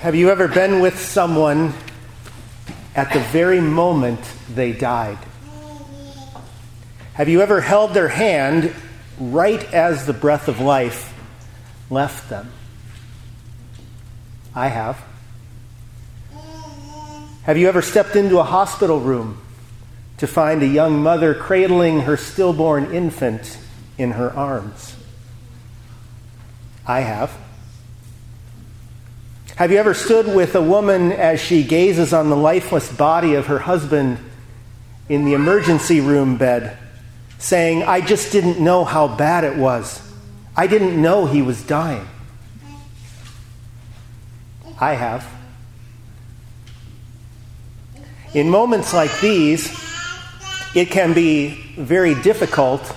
Have you ever been with someone at the very moment they died? Have you ever held their hand right as the breath of life left them? I have. Have you ever stepped into a hospital room to find a young mother cradling her stillborn infant in her arms? I have. Have you ever stood with a woman as she gazes on the lifeless body of her husband in the emergency room bed, saying, I just didn't know how bad it was. I didn't know he was dying. I have. In moments like these, it can be very difficult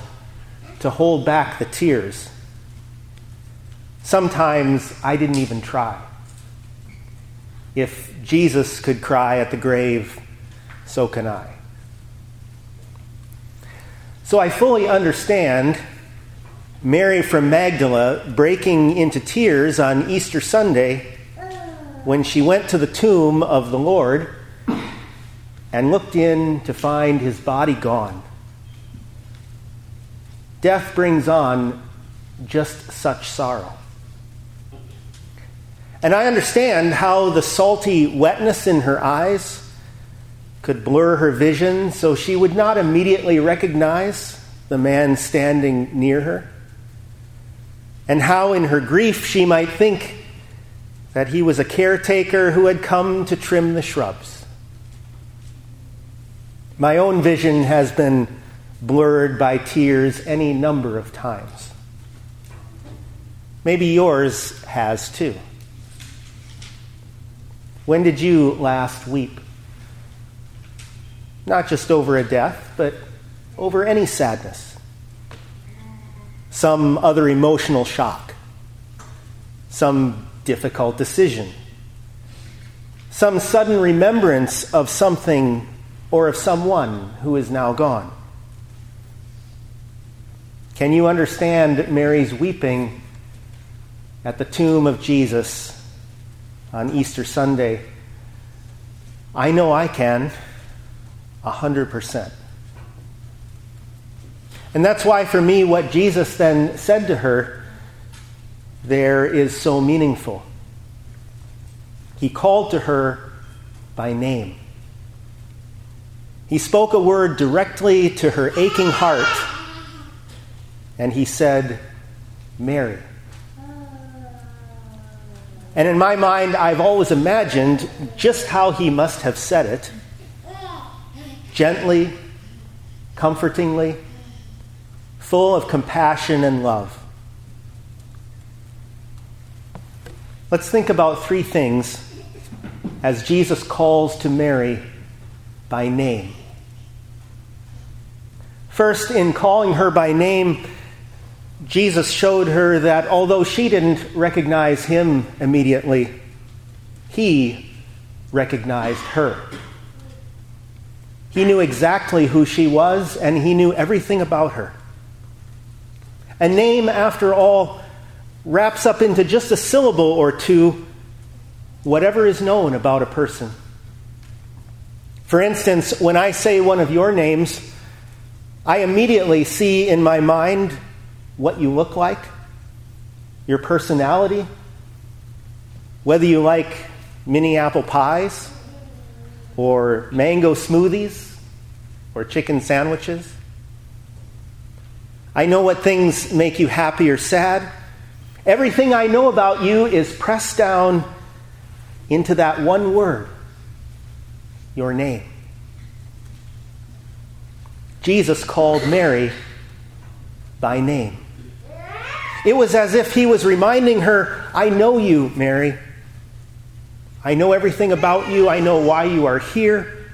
to hold back the tears. Sometimes I didn't even try. If Jesus could cry at the grave, so can I. So I fully understand Mary from Magdala breaking into tears on Easter Sunday when she went to the tomb of the Lord and looked in to find his body gone. Death brings on just such sorrow. And I understand how the salty wetness in her eyes could blur her vision so she would not immediately recognize the man standing near her. And how in her grief she might think that he was a caretaker who had come to trim the shrubs. My own vision has been blurred by tears any number of times. Maybe yours has too. When did you last weep? Not just over a death, but over any sadness, some other emotional shock, some difficult decision, some sudden remembrance of something or of someone who is now gone. Can you understand Mary's weeping at the tomb of Jesus on Easter Sunday. I know I can, a hundred percent. And that's why, for me, what Jesus then said to her there is so meaningful. He called to her by name. He spoke a word directly to her aching heart, and he said, Mary. And in my mind, I've always imagined just how he must have said it gently, comfortingly, full of compassion and love. Let's think about three things as Jesus calls to Mary by name. First, in calling her by name, Jesus showed her that although she didn't recognize him immediately, he recognized her. He knew exactly who she was, and he knew everything about her. A name, after all, wraps up into just a syllable or two whatever is known about a person. For instance, when I say one of your names, I immediately see in my mind what you look like, your personality, whether you like mini apple pies or mango smoothies or chicken sandwiches. I know what things make you happy or sad. Everything I know about you is pressed down into that one word your name. Jesus called Mary by name. It was as if he was reminding her, I know you, Mary. I know everything about you. I know why you are here.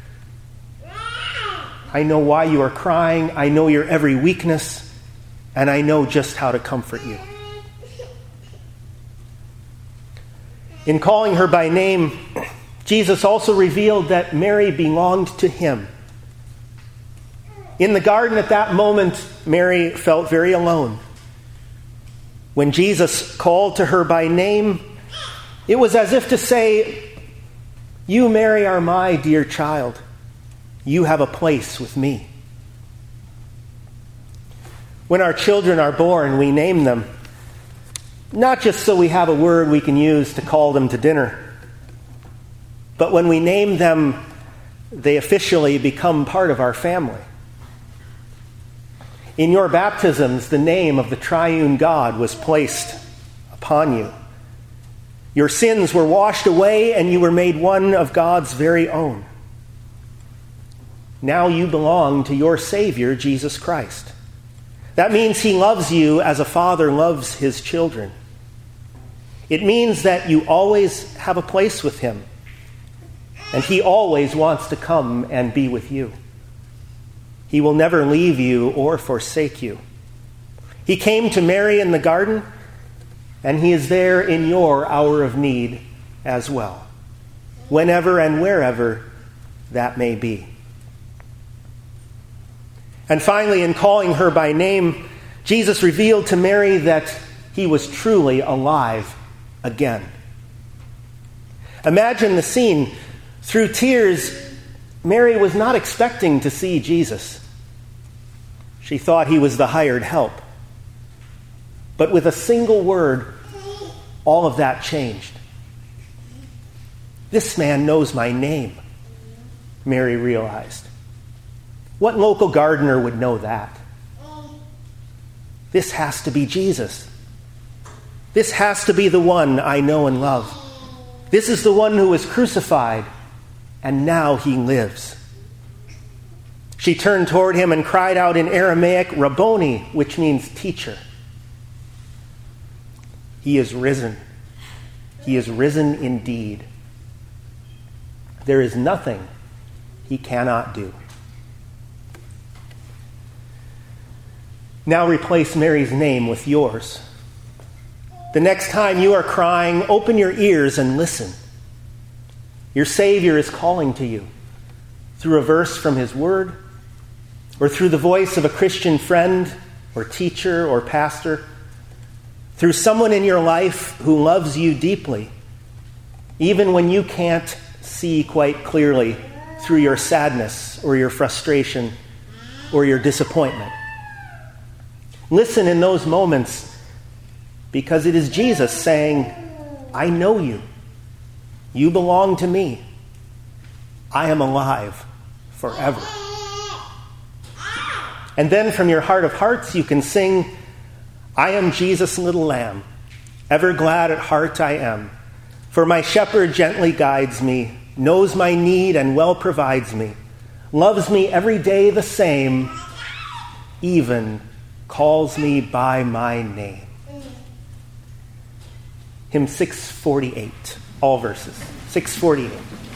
I know why you are crying. I know your every weakness. And I know just how to comfort you. In calling her by name, Jesus also revealed that Mary belonged to him. In the garden at that moment, Mary felt very alone. When Jesus called to her by name, It was as if to say, You, Mary, are my dear child. You have a place with me. When our children are born, we name them, not just so we have a word we can use to call them to dinner, but when we name them, they officially become part of our family. In your baptisms, the name of the triune God was placed upon you. Your sins were washed away, and you were made one of God's very own. Now you belong to your Savior, Jesus Christ. That means he loves you as a father loves his children. It means that you always have a place with him, and he always wants to come and be with you. He will never leave you or forsake you. He came to Mary in the garden, and he is there in your hour of need as well, whenever and wherever that may be. And finally, in calling her by name, Jesus revealed to Mary that he was truly alive again. Imagine the scene. Through tears, Mary was not expecting to see Jesus. She thought he was the hired help. But with a single word, all of that changed. This man knows my name, Mary realized. What local gardener would know that? This has to be Jesus. This has to be the one I know and love. This is the one who was crucified, and now he lives. She turned toward him and cried out in Aramaic, Rabboni, which means teacher. He is risen. He is risen indeed. There is nothing he cannot do. Now replace Mary's name with yours. The next time you are crying, open your ears and listen. Your Savior is calling to you through a verse from His Word, or through the voice of a Christian friend, or teacher, or pastor, through someone in your life who loves you deeply, even when you can't see quite clearly through your sadness, or your frustration, or your disappointment. Listen in those moments because it is Jesus saying, I know you. You belong to me. I am alive forever. And then from your heart of hearts, you can sing, I am Jesus' little lamb. Ever glad at heart I am. For my shepherd gently guides me, knows my need and well provides me, loves me every day the same, even calls me by my name. Hymn 648, all verses. 648.